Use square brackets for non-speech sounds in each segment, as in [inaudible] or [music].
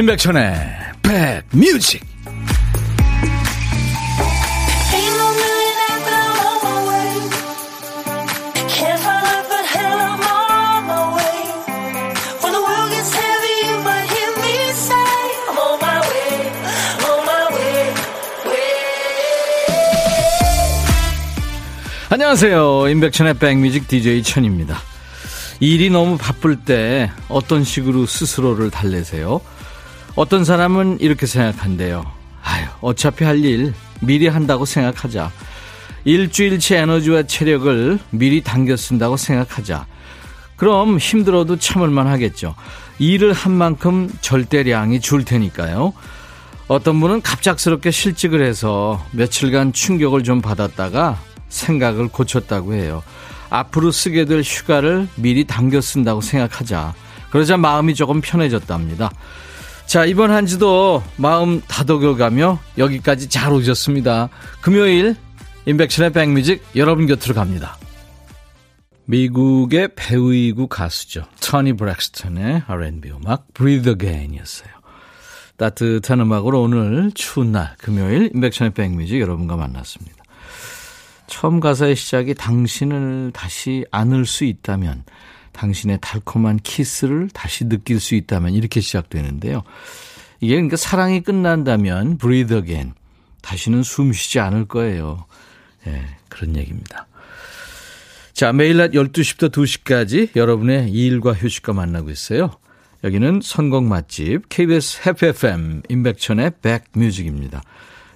임백천의 백뮤직. 안녕하세요. 임백천의 백뮤직 DJ 천입니다. 일이 너무 바쁠 때 어떤 식으로 스스로를 달래세요? 어떤 사람은 이렇게 생각한대요. 아유, 어차피 할 일 미리 한다고 생각하자. 일주일치 에너지와 체력을 미리 당겨 쓴다고 생각하자. 그럼 힘들어도 참을만 하겠죠. 일을 한 만큼 절대량이 줄 테니까요. 어떤 분은 갑작스럽게 실직을 해서 며칠간 충격을 좀 받았다가 생각을 고쳤다고 해요. 앞으로 쓰게 될 휴가를 미리 당겨 쓴다고 생각하자. 그러자 마음이 조금 편해졌답니다. 자, 이번 한 주도 마음 다독여가며 여기까지 잘 오셨습니다. 금요일 인백션의 백뮤직 여러분 곁으로 갑니다. 미국의 배우이고 가수죠. 토니 브렉스턴의 R&B 음악 Breathe Again이었어요. 따뜻한 음악으로 오늘 추운 날 금요일 인백션의 백뮤직 여러분과 만났습니다. 처음 가사의 시작이 당신을 다시 안을 수 있다면 당신의 달콤한 키스를 다시 느낄 수 있다면 이렇게 시작되는데요. 이게 그러니까 사랑이 끝난다면 breathe again. 다시는 숨 쉬지 않을 거예요. 예, 그런 얘기입니다. 자, 매일 낮 12시부터 2시까지 여러분의 일과 휴식과 만나고 있어요. 여기는 선곡 맛집 KBS 해피 FM 임백천의 백뮤직입니다.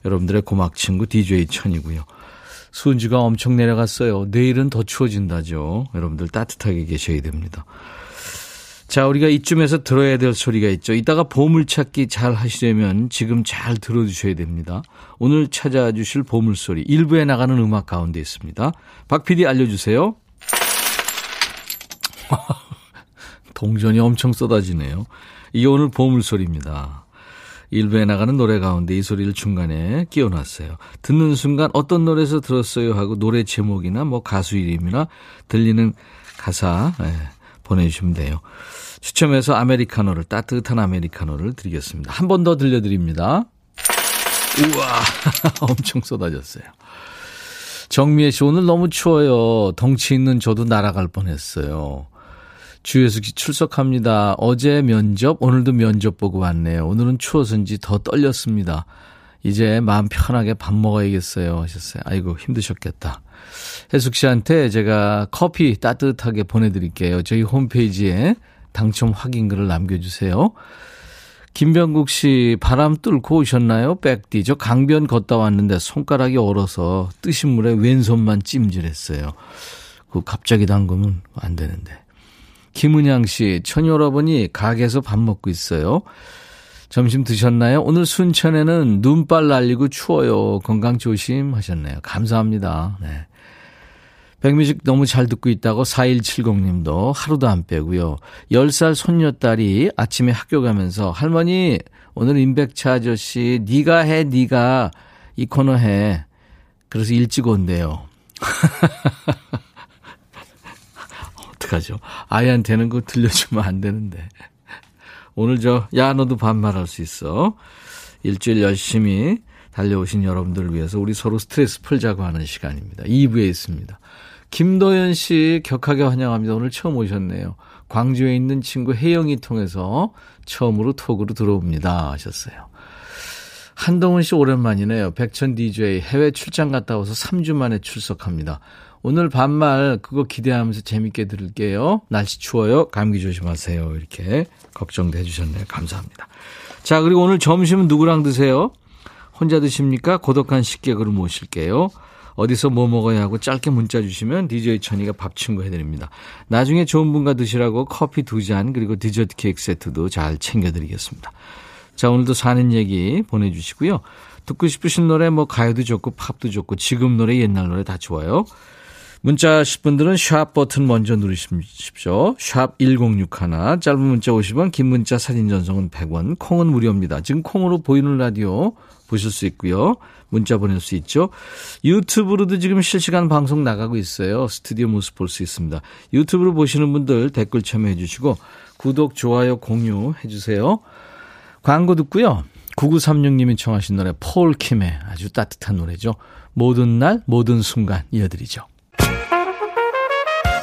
여러분들의 고막 친구 DJ 천이고요. 수은지가 엄청 내려갔어요. 내일은 더 추워진다죠. 여러분들 따뜻하게 계셔야 됩니다. 자, 우리가 이쯤에서 들어야 될 소리가 있죠. 이따가 보물찾기 잘 하시려면 지금 잘 들어주셔야 됩니다. 오늘 찾아주실 보물소리 일부에 나가는 음악 가운데 있습니다. 박 PD 알려주세요. [laughs] 동전이 엄청 쏟아지네요. 이게 오늘 보물소리입니다. 일부에 나가는 노래 가운데 이 소리를 중간에 끼워놨어요. 듣는 순간 어떤 노래에서 들었어요 하고 노래 제목이나 뭐 가수 이름이나 들리는 가사 네, 보내주시면 돼요. 추첨해서 아메리카노를 따뜻한 아메리카노를 드리겠습니다. 한 번 더 들려드립니다. 우와 [laughs] 엄청 쏟아졌어요. 정미애 씨 오늘 너무 추워요. 덩치 있는 저도 날아갈 뻔했어요. 주혜숙 씨 출석합니다. 어제 면접, 오늘도 면접 보고 왔네요. 오늘은 추워서인지 더 떨렸습니다. 이제 마음 편하게 밥 먹어야겠어요. 하셨어요. 아이고, 힘드셨겠다. 혜숙 씨한테 제가 커피 따뜻하게 보내드릴게요. 저희 홈페이지에 당첨 확인글을 남겨주세요. 김병국 씨, 바람 뚫고 오셨나요? 백디. 저 강변 걷다 왔는데 손가락이 얼어서 뜨신 물에 왼손만 찜질했어요. 그 갑자기 담그면 안 되는데. 김은양 씨, 천여러분이 가게에서 밥 먹고 있어요. 점심 드셨나요? 오늘 순천에는 눈발 날리고 추워요. 건강 조심 하셨네요. 감사합니다. 네. 백뮤직 너무 잘 듣고 있다고 4170님도 하루도 안 빼고요. 10살 손녀딸이 아침에 학교 가면서 할머니 오늘 임백차 아저씨 네가 해 네가 이 코너 해. 그래서 일찍 온대요. [laughs] 어떡하죠? 아이한테는 그거 들려주면 안 되는데. 오늘 저, 야, 너도 반말할 수 있어. 일주일 열심히 달려오신 여러분들을 위해서 우리 서로 스트레스 풀자고 하는 시간입니다. 2부에 있습니다. 김도연 씨 격하게 환영합니다. 오늘 처음 오셨네요. 광주에 있는 친구 혜영이 통해서 처음으로 톡으로 들어옵니다. 하셨어요. 한동훈 씨 오랜만이네요. 백천 DJ 해외 출장 갔다 와서 3주 만에 출석합니다. 오늘 반말 그거 기대하면서 재밌게 들을게요. 날씨 추워요. 감기 조심하세요. 이렇게 걱정도 해주셨네요. 감사합니다. 자, 그리고 오늘 점심은 누구랑 드세요? 혼자 드십니까? 고독한 식객으로 모실게요. 어디서 뭐 먹어야 하고 짧게 문자 주시면 DJ 천이가 밥 친구 해드립니다. 나중에 좋은 분과 드시라고 커피 두 잔 그리고 디저트 케이크 세트도 잘 챙겨드리겠습니다. 자, 오늘도 사는 얘기 보내주시고요. 듣고 싶으신 노래 뭐 가요도 좋고 팝도 좋고 지금 노래 옛날 노래 다 좋아요. 문자 하실 분들은 샵 버튼 먼저 누르십시오. 샵 1061, 짧은 문자 50원, 긴 문자 사진 전송은 100원, 콩은 무료입니다. 지금 콩으로 보이는 라디오 보실 수 있고요. 문자 보낼 수 있죠. 유튜브로도 지금 실시간 방송 나가고 있어요. 스튜디오 모습 볼 수 있습니다. 유튜브로 보시는 분들 댓글 참여해 주시고 구독, 좋아요, 공유해 주세요. 광고 듣고요. 9936님이 청하신 노래 폴 킴의 아주 따뜻한 노래죠. 모든 날 모든 순간 이어드리죠.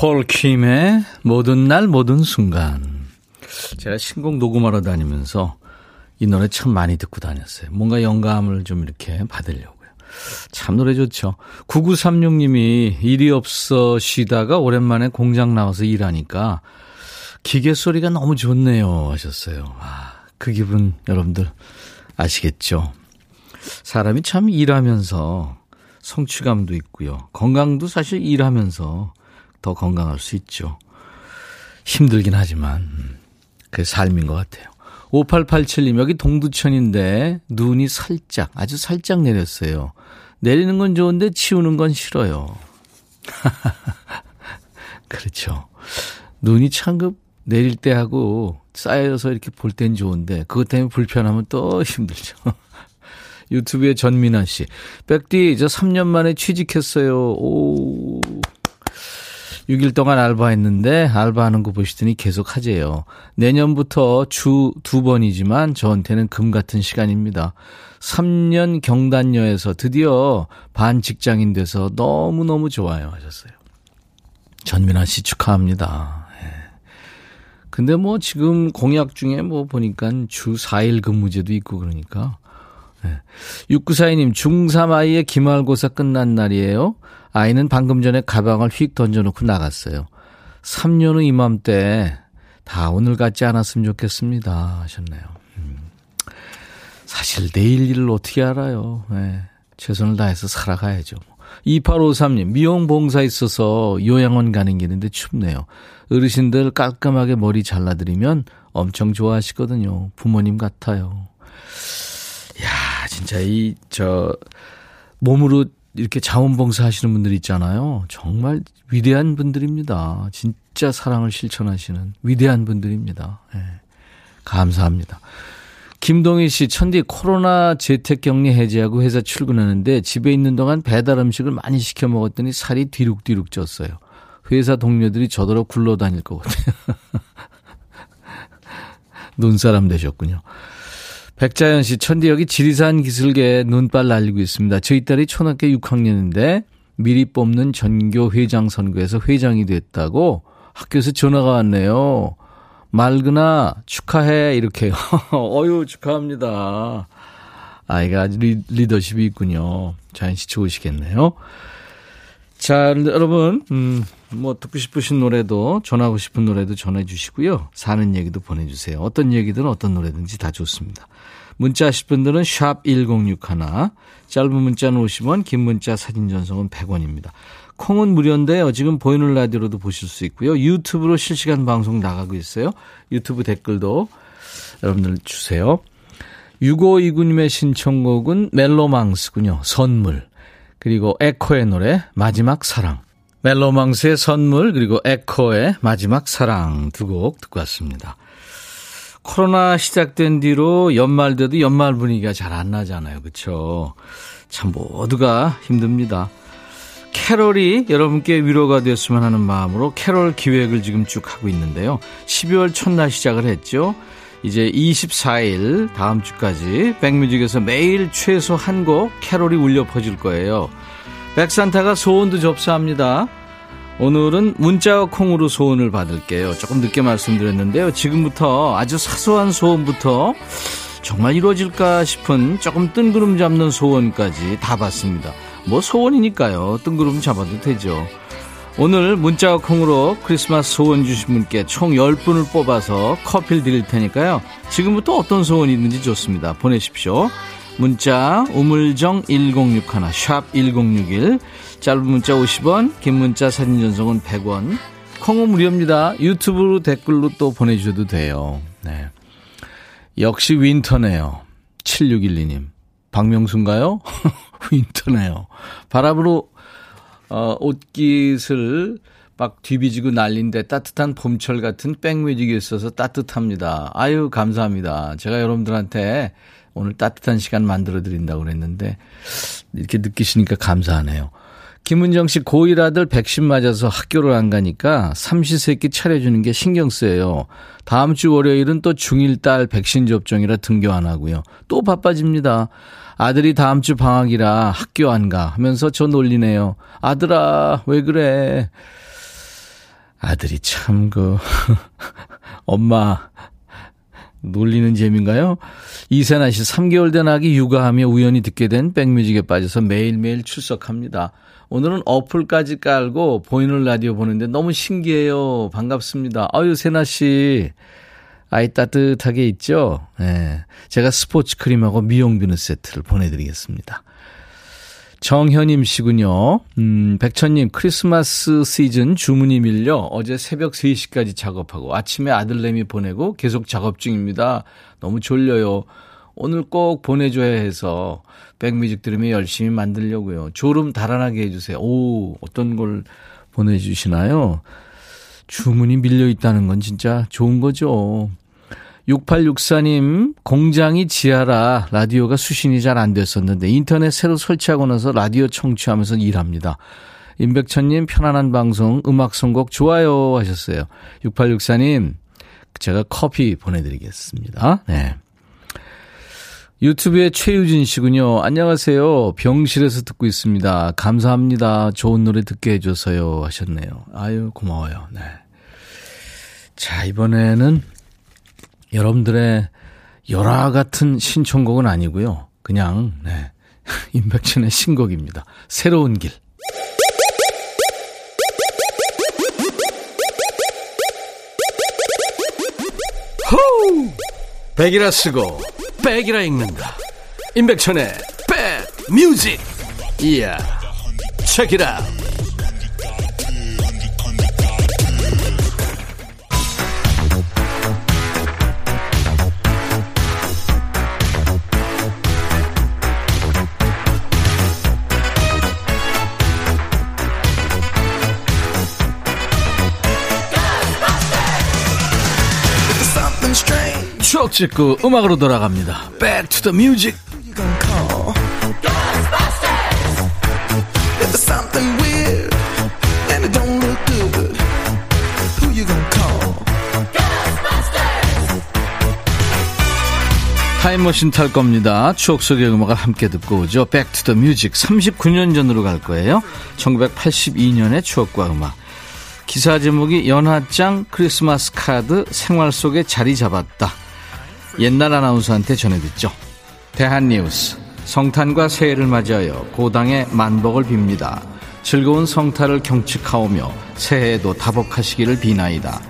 폴 킴의 모든 날 모든 순간. 제가 신곡 녹음하러 다니면서 이 노래 참 많이 듣고 다녔어요. 뭔가 영감을 좀 이렇게 받으려고. 참 노래 좋죠. 9936님이 일이 없어 쉬다가 오랜만에 공장 나와서 일하니까 기계 소리가 너무 좋네요 하셨어요. 아, 그 기분 여러분들 아시겠죠? 사람이 참 일하면서 성취감도 있고요. 건강도 사실 일하면서 더 건강할 수 있죠. 힘들긴 하지만 음, 그게 삶인 것 같아요. 5887님, 여기 동두천인데 눈이 살짝, 아주 살짝 내렸어요. 내리는 건 좋은데 치우는 건 싫어요. [laughs] 그렇죠. 눈이 참급 내릴 때 하고 쌓여서 이렇게 볼 땐 좋은데 그것 때문에 불편하면 또 힘들죠. [laughs] 유튜브에 전민아 씨. 백디, 저 3년 만에 취직했어요. 오. 6일 동안 알바했는데 알바하는 거 보시더니 계속 하재요. 내년부터 주 두 번이지만 저한테는 금 같은 시간입니다. 3년 경단녀에서 드디어 반 직장인 돼서 너무너무 좋아요 하셨어요. 전민아 씨 축하합니다. 예. 근데 뭐 지금 공약 중에 뭐 보니까 주 4일 근무제도 있고 그러니까. 예. 6942님, 중3 아이의 기말고사 끝난 날이에요. 아이는 방금 전에 가방을 휙 던져놓고 나갔어요. 3년 후 이맘때 다 오늘 같지 않았으면 좋겠습니다. 하셨네요. 음. 사실 내일 일을 어떻게 알아요. 네. 최선을 다해서 살아가야죠. 2853님, 미용 봉사 있어서 요양원 가는 길인데 춥네요. 어르신들 깔끔하게 머리 잘라드리면 엄청 좋아하시거든요. 부모님 같아요. 야, 진짜 이, 저, 몸으로 이렇게 자원봉사 하시는 분들 있잖아요. 정말 위대한 분들입니다. 진짜 사랑을 실천하시는 위대한 분들입니다. 네. 감사합니다. 김동희 씨, 천디 코로나 재택 격리 해제하고 회사 출근하는데 집에 있는 동안 배달 음식을 많이 시켜 먹었더니 살이 뒤룩뒤룩 쪘어요. 회사 동료들이 저더러 굴러다닐 것 같아요. [laughs] 눈사람 되셨군요. 백자연 씨, 천디 여기 지리산 기술계 눈발 날리고 있습니다. 저희 딸이 초등학교 6학년인데 미리 뽑는 전교 회장 선거에서 회장이 됐다고 학교에서 전화가 왔네요. 말그나 축하해 이렇게 [laughs] 어유 축하합니다. 아이가 아주 리, 리더십이 있군요. 자연 씨 좋으시겠네요. 자, 여러분, 음, 뭐 듣고 싶으신 노래도 전하고 싶은 노래도 전해 주시고요. 사는 얘기도 보내주세요. 어떤 얘기든 어떤 노래든지 다 좋습니다. 문자 하실 분들은 샵 1061, 짧은 문자는 50원, 긴 문자 사진 전송은 100원입니다. 콩은 무료인데요. 지금 보이는 라디오로도 보실 수 있고요. 유튜브로 실시간 방송 나가고 있어요. 유튜브 댓글도 여러분들 주세요. 6529님의 신청곡은 멜로망스군요. 선물. 그리고 에코의 노래 마지막 사랑. 멜로망스의 선물 그리고 에코의 마지막 사랑 두 곡 듣고 왔습니다. 코로나 시작된 뒤로 연말 돼도 연말 분위기가 잘 안 나잖아요. 그렇죠? 참 모두가 힘듭니다. 캐롤이 여러분께 위로가 되었으면 하는 마음으로 캐롤 기획을 지금 쭉 하고 있는데요. 12월 첫날 시작을 했죠. 이제 24일 다음 주까지 백뮤직에서 매일 최소 한 곡 캐롤이 울려 퍼질 거예요. 백산타가 소원도 접수합니다. 오늘은 문자와 콩으로 소원을 받을게요. 조금 늦게 말씀드렸는데요. 지금부터 아주 사소한 소원부터 정말 이루어질까 싶은 조금 뜬구름 잡는 소원까지 다 받습니다. 뭐 소원이니까요. 뜬구름 잡아도 되죠. 오늘 문자와 콩으로 크리스마스 소원 주신 분께 총 10분을 뽑아서 커피를 드릴 테니까요. 지금부터 어떤 소원이 있는지 좋습니다. 보내십시오. 문자 우물정 1061, 샵 1061, 짧은 문자 50원, 긴 문자 사진 전송은 100원, 콩은 무료입니다. 유튜브로 댓글로 또 보내주셔도 돼요. 네. 역시 윈터네요. 7612님. 박명수인가요? [laughs] 윈터네요. 바람으로, 어, 옷깃을 막 뒤비지고 난린데 따뜻한 봄철 같은 백뮤직이 있어서 따뜻합니다. 아유, 감사합니다. 제가 여러분들한테 오늘 따뜻한 시간 만들어 드린다고 그랬는데 이렇게 느끼시니까 감사하네요. 김은정 씨 고1 아들 백신 맞아서 학교를 안 가니까 삼시세끼 차려주는 게 신경 쓰여요. 다음 주 월요일은 또 중1 딸 백신 접종이라 등교 안 하고요. 또 바빠집니다. 아들이 다음 주 방학이라 학교 안 가 하면서 저 놀리네요. 아들아, 왜 그래? 아들이 참, 그, [laughs] 엄마, 놀리는 재미인가요? 이세나 씨, 3개월 된 아기 육아하며 우연히 듣게 된 백뮤직에 빠져서 매일매일 출석합니다. 오늘은 어플까지 깔고 보이는 라디오 보는데 너무 신기해요. 반갑습니다. 아유, 세나 씨. 아이 따뜻하게 있죠? 예. 네. 제가 스포츠 크림하고 미용 비누 세트를 보내드리겠습니다. 정현임 씨군요. 음, 백천님, 크리스마스 시즌 주문이 밀려 어제 새벽 3시까지 작업하고 아침에 아들내미 보내고 계속 작업 중입니다. 너무 졸려요. 오늘 꼭 보내줘야 해서 백뮤직 들으면 열심히 만들려고요. 졸음 달아나게 해주세요. 오, 어떤 걸 보내주시나요? 주문이 밀려 있다는 건 진짜 좋은 거죠. 6864님, 공장이 지하라 라디오가 수신이 잘 안 됐었는데 인터넷 새로 설치하고 나서 라디오 청취하면서 일합니다. 임백천님, 편안한 방송, 음악 선곡 좋아요 하셨어요. 6864님, 제가 커피 보내드리겠습니다. 네. 유튜브에 최유진 씨군요. 안녕하세요. 병실에서 듣고 있습니다. 감사합니다. 좋은 노래 듣게 해줘서요. 하셨네요. 아유, 고마워요. 네. 자, 이번에는 여러분들의 열화 같은 신청곡은 아니고요. 그냥 네. [laughs] 임백천의 신곡입니다. 새로운 길. 호우! 백이라 쓰고 백이라 읽는다. 임백천의 백 뮤직. 이야. 체키라. 추억 찍고 음악으로 돌아갑니다. Back to the music. 타임머신 탈 겁니다. 추억 속의 음악을 함께 듣고 오죠. Back to the music. 39년 전으로 갈 거예요. 1982년의 추억과 음악. 기사 제목이 연하장 크리스마스 카드 생활 속에 자리 잡았다. 옛날 아나운서한테 전해듣죠. 대한뉴스 성탄과 새해를 맞이하여 고당의 만복을 빕니다. 즐거운 성탄을 경축하오며 새해에도 다복하시기를 비나이다.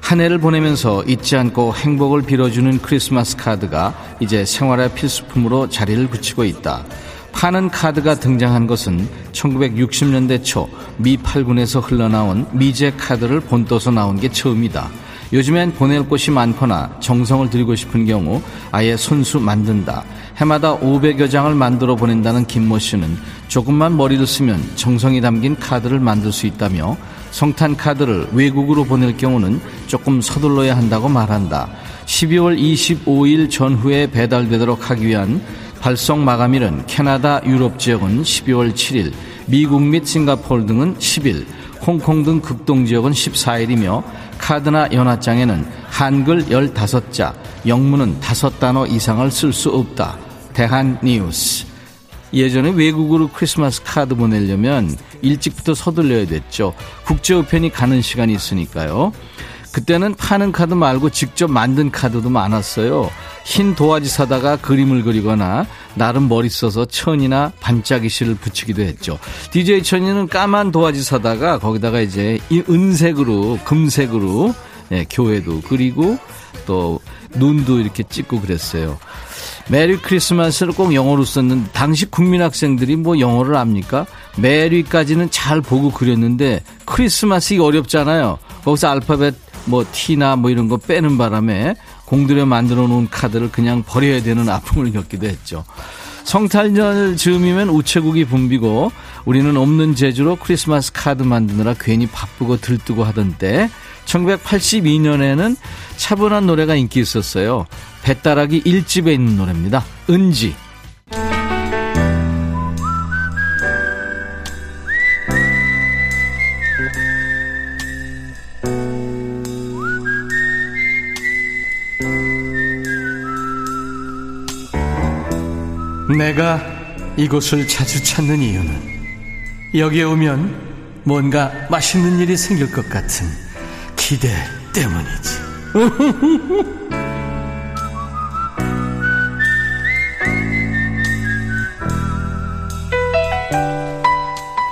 한 해를 보내면서 잊지 않고 행복을 빌어주는 크리스마스 카드가 이제 생활의 필수품으로 자리를 굳히고 있다. 파는 카드가 등장한 것은 1960년대 초 미 8군에서 흘러나온 미제 카드를 본떠서 나온 게 처음이다. 요즘엔 보낼 곳이 많거나 정성을 들이고 싶은 경우 아예 손수 만든다. 해마다 500여 장을 만들어 보낸다는 김모 씨는 조금만 머리를 쓰면 정성이 담긴 카드를 만들 수 있다며 성탄 카드를 외국으로 보낼 경우는 조금 서둘러야 한다고 말한다. 12월 25일 전후에 배달되도록 하기 위한 발송 마감일은 캐나다, 유럽 지역은 12월 7일, 미국 및 싱가포르 등은 10일, 홍콩 등 극동 지역은 14일이며 카드나 연하장에는 한글 15자, 영문은 5단어 이상을 쓸 수 없다. 대한 뉴스. 예전에 외국으로 크리스마스 카드 보내려면 일찍부터 서둘러야 됐죠. 국제우편이 가는 시간이 있으니까요. 그때는 파는 카드 말고 직접 만든 카드도 많았어요. 흰 도화지 사다가 그림을 그리거나 나름 머리 써서 천이나 반짝이실을 붙이기도 했죠. DJ 천이는 까만 도화지 사다가 거기다가 이제 이 은색으로 금색으로 예, 교회도 그리고 또 눈도 이렇게 찍고 그랬어요. Merry Christmas를 꼭 영어로 썼는데 당시 국민 학생들이 뭐 영어를 압니까? Merry까지는 잘 보고 그렸는데 크리스마스 이 어렵잖아요. 거기서 알파벳 뭐 T나 뭐 이런 거 빼는 바람에 공들여 만들어 놓은 카드를 그냥 버려야 되는 아픔을 겪기도 했죠. 성탄절 즈음이면 우체국이 붐비고 우리는 없는 재주로 크리스마스 카드 만드느라 괜히 바쁘고 들뜨고 하던 때 1982년에는 차분한 노래가 인기 있었어요. 배따라기 1집에 있는 노래입니다. 은지. 내가 이곳을 자주 찾는 이유는 여기에 오면 뭔가 맛있는 일이 생길 것 같은 기대 때문이지. [laughs]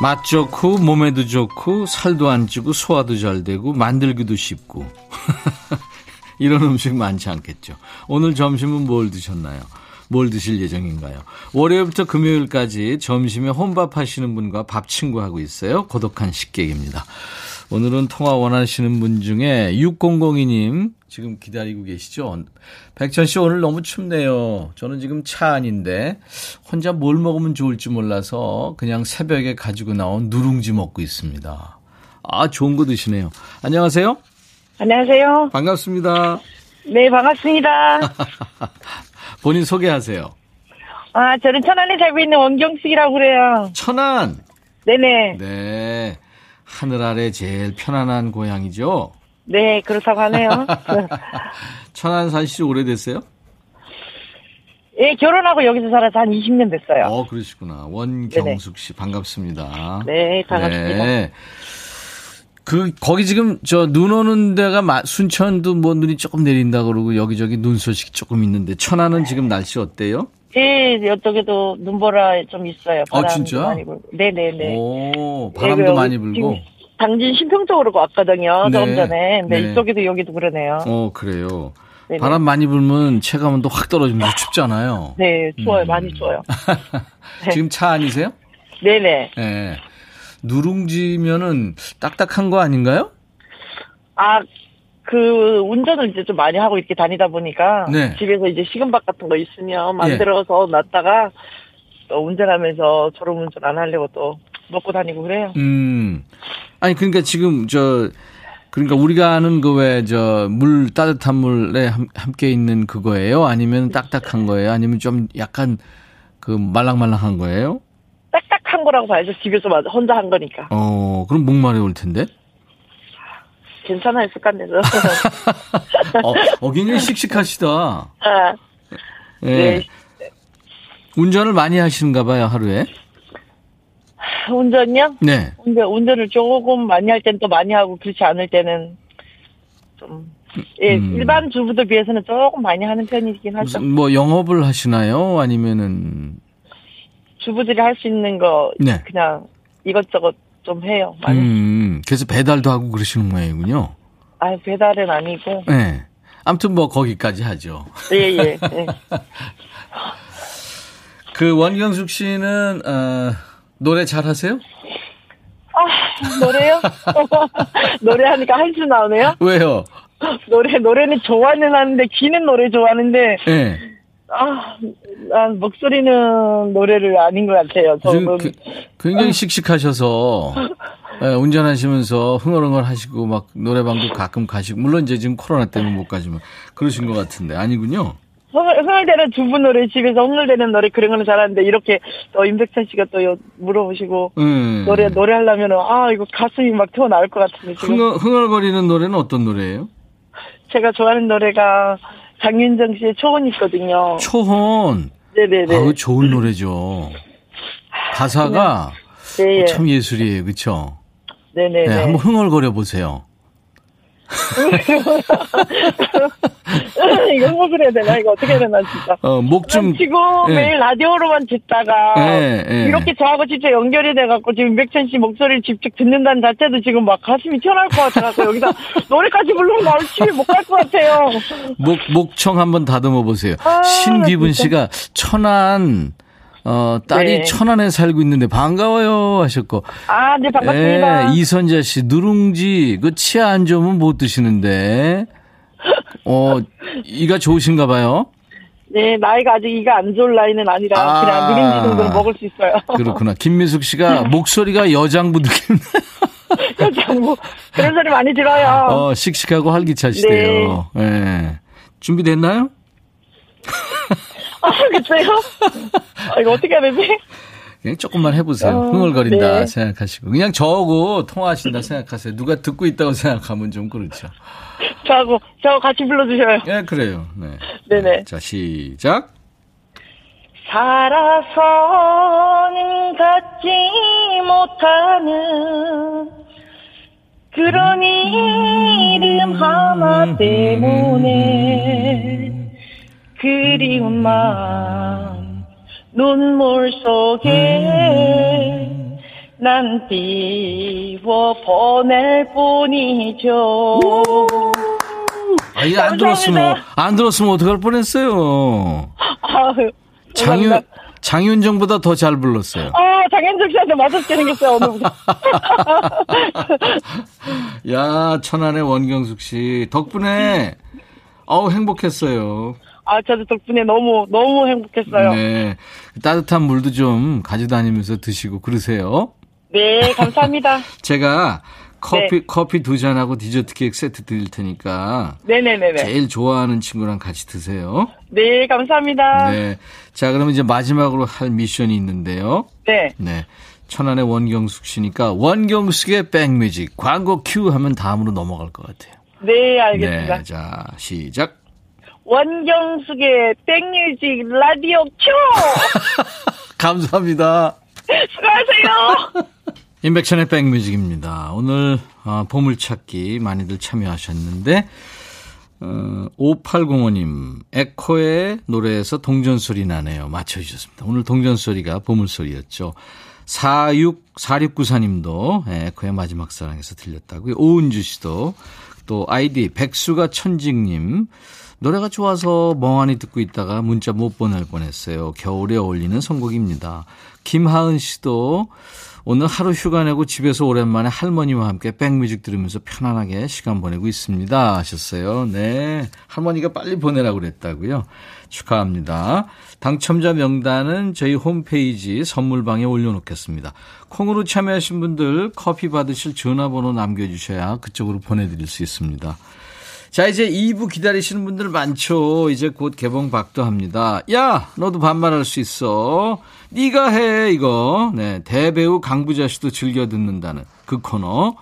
맛 좋고 몸에도 좋고 살도 안 찌고 소화도 잘 되고 만들기도 쉽고 [laughs] 이런 음식 많지 않겠죠. 오늘 점심은 뭘 드셨나요? 뭘 드실 예정인가요? 월요일부터 금요일까지 점심에 혼밥 하시는 분과 밥 친구 하고 있어요. 고독한 식객입니다. 오늘은 통화 원하시는 분 중에 6002님 지금 기다리고 계시죠? 백천 씨 오늘 너무 춥네요. 저는 지금 차 안인데 혼자 뭘 먹으면 좋을지 몰라서 그냥 새벽에 가지고 나온 누룽지 먹고 있습니다. 아, 좋은 거 드시네요. 안녕하세요. 안녕하세요. 반갑습니다. 네, 반갑습니다. [laughs] 본인 소개하세요. 아, 저는 천안에 살고 있는 원경숙이라고 그래요. 천안. 네네. 네. 하늘 아래 제일 편안한 고향이죠? 네, 그렇다고 하네요. [laughs] 천안 사실 오래됐어요? 예, 결혼하고 여기서 살아서 한 20년 됐어요. 어, 그러시구나. 원경숙 씨, 반갑습니다. 네, 반갑습니다. 네. 그, 거기 지금 저 눈 오는 데가 마- 순천도 뭐 눈이 조금 내린다 그러고 여기저기 눈 소식이 조금 있는데 천안은 지금 날씨 어때요? 예, 이쪽에도 눈보라 좀 있어요. 아, 바람도 진짜? 많이 불고. 네네네. 오, 예, 바람도 여기 많이 불고. 당진 신평 쪽으로 왔거든요. 네. 조금 전에. 근데 네. 이쪽에도 여기도 그러네요. 어, 그래요. 네네. 바람 많이 불면 체감온도 확 떨어지면서 [laughs] 춥잖아요. 네, 추워요. 음. 많이 추워요. 네. [laughs] 지금 차 아니세요? [laughs] 네네. 예. 누룽지면은 딱딱한 거 아닌가요? 아, 그, 운전을 이제 좀 많이 하고 이렇게 다니다 보니까. 네. 집에서 이제 식은밥 같은 거 있으면 만들어서 놨다가 또 운전하면서 졸음 운전 안 하려고 또 먹고 다니고 그래요. 음. 아니 그러니까 지금 저 그러니까 우리가 아는 그 왜 저 물 따뜻한 물에 함, 함께 있는 그거예요? 아니면 딱딱한 거예요? 아니면 좀 약간 그 말랑말랑한 거예요? 딱딱한 거라고 봐야죠. 집에서 마- 혼자 한 거니까. 어, 그럼 목 마려울 텐데. 괜찮아요, 습관 내서. [laughs] 어, 어 굉장히 씩씩하시다. 아, 예. 네. 운전을 많이 하시는가 봐요, 하루에. 운전요? 네. 운전, 운전을 조금 많이 할 땐 또 많이 하고 그렇지 않을 때는 좀, 예, 음. 일반 주부들 비해서는 조금 많이 하는 편이긴 하죠. 뭐 영업을 하시나요? 아니면은 주부들이 할 수 있는 거 네. 그냥 이것저것 좀 해요. 많이. 음, 그래서 배달도 하고 그러시는 모양이군요. 아, 배달은 아니고. 네. 아무튼 뭐 거기까지 하죠. 예, 예. 예. [laughs] 그 원경숙 씨는 어, 노래 잘하세요? 아, 노래요? [laughs] 노래하니까 할수 나오네요? 왜요? 노래, 노래는 좋아는 하는데, 귀는 노래 좋아하는데, 예. 아, 난 목소리는 노래를 아닌 것 같아요. 저는. 그- 굉장히 씩씩하셔서 [laughs] 예, 운전하시면서 흥얼흥얼 하시고 막 노래방도 가끔 가시고 물론 이제 지금 코로나 때문에 못 가지만 그러신 것 같은데 아니군요. 흥얼, 흥얼대는 주부 노래, 집에서 흥얼대는 노래 그런 거는 잘하는데, 이렇게 또 임백천 씨가 또 요- 물어보시고, 음. 노래, 노래하려면은, 아, 이거 가슴이 막 튀어나올 것 같은데, 지금. 흥얼, 흥얼거리는 노래는 어떤 노래예요? 제가 좋아하는 노래가 장윤정 씨의 초혼이 있거든요. 초혼. 네네네. 아, 그 좋은 노래죠. 가사가 네, 예. 참 예술이에요, 그렇죠? 네네네. 네, 한번 흥얼거려 보세요. [laughs] 이거 뭐 그래야 되나? 이거 어떻게 해야 되나, 진짜. 어, 목 좀. 난 지금 예. 매일 라디오로만 듣다가 예, 예. 이렇게 저하고 진짜 연결이 돼갖고 지금 백천 씨 목소리를 직접 듣는다는 자체도 지금 막 가슴이 튀어나올 것 같아서 여기다 [laughs] 노래까지 부르면 나 오늘 집에 못 갈 것 같아요. 목, 목청 한번 다듬어 보세요. 아, 신기분. 씨가 천안, 어, 딸이 네. 천안에 살고 있는데 반가워요 하셨고. 아, 네, 반갑습니다. 예, 이선자 씨, 누룽지, 그 치아 안 좋으면 못 드시는데. 어, 이가 좋으신가 봐요? 네, 나이가 아직 이가 안 좋을 나이는 아니라 아. 그냥 누룽지 정도는 먹을 수 있어요. 그렇구나. 김미숙 씨가 [laughs] 목소리가 여장부 느낌. [laughs] 뭐 그런 소리 많이 들어요. 어, 씩씩하고 활기차시대요. 예. 준비됐나요? 아, 그래요? 아, 이거 어떻게 해야 되지? 그냥 조금만 해보세요. 어, 흥얼거린다 네. 생각하시고. 그냥 저하고 통화하신다 생각하세요. 누가 듣고 있다고 생각하면 좀 그렇죠. 저하고, 저하고 같이 불러주셔요. 예, 그래요. 네. 네네. 자, 시작. 살아서는 갖지 못하는 그런 이름 하나 때문에 그리운 마음 눈물 속에 난 띄워 보낼 뿐이죠. 아, 이거 안 들었으면, 안 들었으면 어떡할 뻔했어요. 아유, 장윤. 장윤정보다 더 잘 불렀어요. 아, 장현석 씨한테 맞았게 생겼어요, 오늘부터. 야, 천안의 원경숙 씨. 덕분에, 어우, 행복했어요. 아, 저도 덕분에 너무, 너무 행복했어요. 네, 네. 따뜻한 물도 좀 가져다니면서 드시고 그러세요. 네, 감사합니다. [laughs] 제가 커피, 네. 커피 두 잔하고 디저트 케이크 세트 드릴 테니까 네네네네. 제일 좋아하는 친구랑 같이 드세요. 네, 감사합니다. 네. 네. 자, 그러면 이제 마지막으로 할 미션이 있는데요. 네. 네. 천안의 원경숙 씨니까 원경숙의 백뮤직 광고 큐 하면 다음으로 넘어갈 것 같아요. 네, 알겠습니다. 네. 자, 시작. 원경숙의 백뮤직 라디오 큐! [laughs] 감사합니다. [laughs] 수고하세요! 임백천의 백뮤직입니다. 오늘 어, 보물찾기 많이들 참여하셨는데 어, 5805님 에코의 노래에서 동전소리 나네요. 맞춰주셨습니다. 오늘 동전소리가 보물소리였죠. 46, 4694님도 에코의 마지막 사랑에서 들렸다고요. 오은주 씨도 또 아이디 백수가 천직님 노래가 좋아서 멍하니 듣고 있다가 문자 못 보낼 뻔했어요. 겨울에 어울리는 선곡입니다. 김하은 씨도 오늘 하루 휴가 내고 집에서 오랜만에 할머니와 함께 백뮤직 들으면서 편안하게 시간 보내고 있습니다. 하셨어요. 네. 할머니가 빨리 보내라고 그랬다고요. 축하합니다. 당첨자 명단은 저희 홈페이지 선물방에 올려놓겠습니다. 콩으로 참여하신 분들 커피 받으실 전화번호 남겨주셔야 그쪽으로 보내드릴 수 있습니다. 자, 이제 2부 기다리시는 분들 많죠. 이제 곧 개봉 박도 합니다. 야, 너도 반말할 수 있어. 네가 해 이거. 네, 대배우 강부자 씨도 즐겨 듣는다는 그 코너.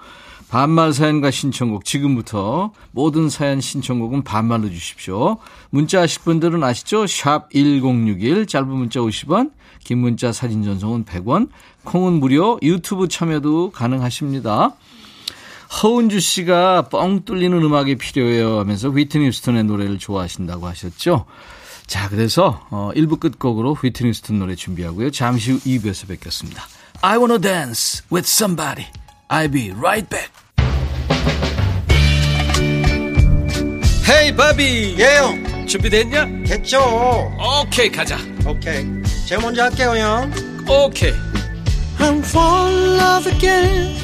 반말 사연과 신청곡 지금부터 모든 사연 신청곡은 반말로 주십시오. 문자 하실 분들은 아시죠? 샵 1061 짧은 문자 50원, 긴 문자 사진 전송은 100원, 콩은 무료, 유튜브 참여도 가능하십니다. 허은주 씨가 뻥 뚫리는 음악이 필요해요 하면서 휘트니 스턴의 노래를 좋아하신다고 하셨죠. 자, 그래서 어 1부 끝곡으로 휘트니 스턴 노래 준비하고요. 잠시 후 2부에서 뵙겠습니다. I wanna dance with somebody. I'll be right back. 헤이 바비 예영 준비됐냐? 됐죠 오케이 가자 오케이 제가 먼저 할게요 형 오케이 I'm fall in love again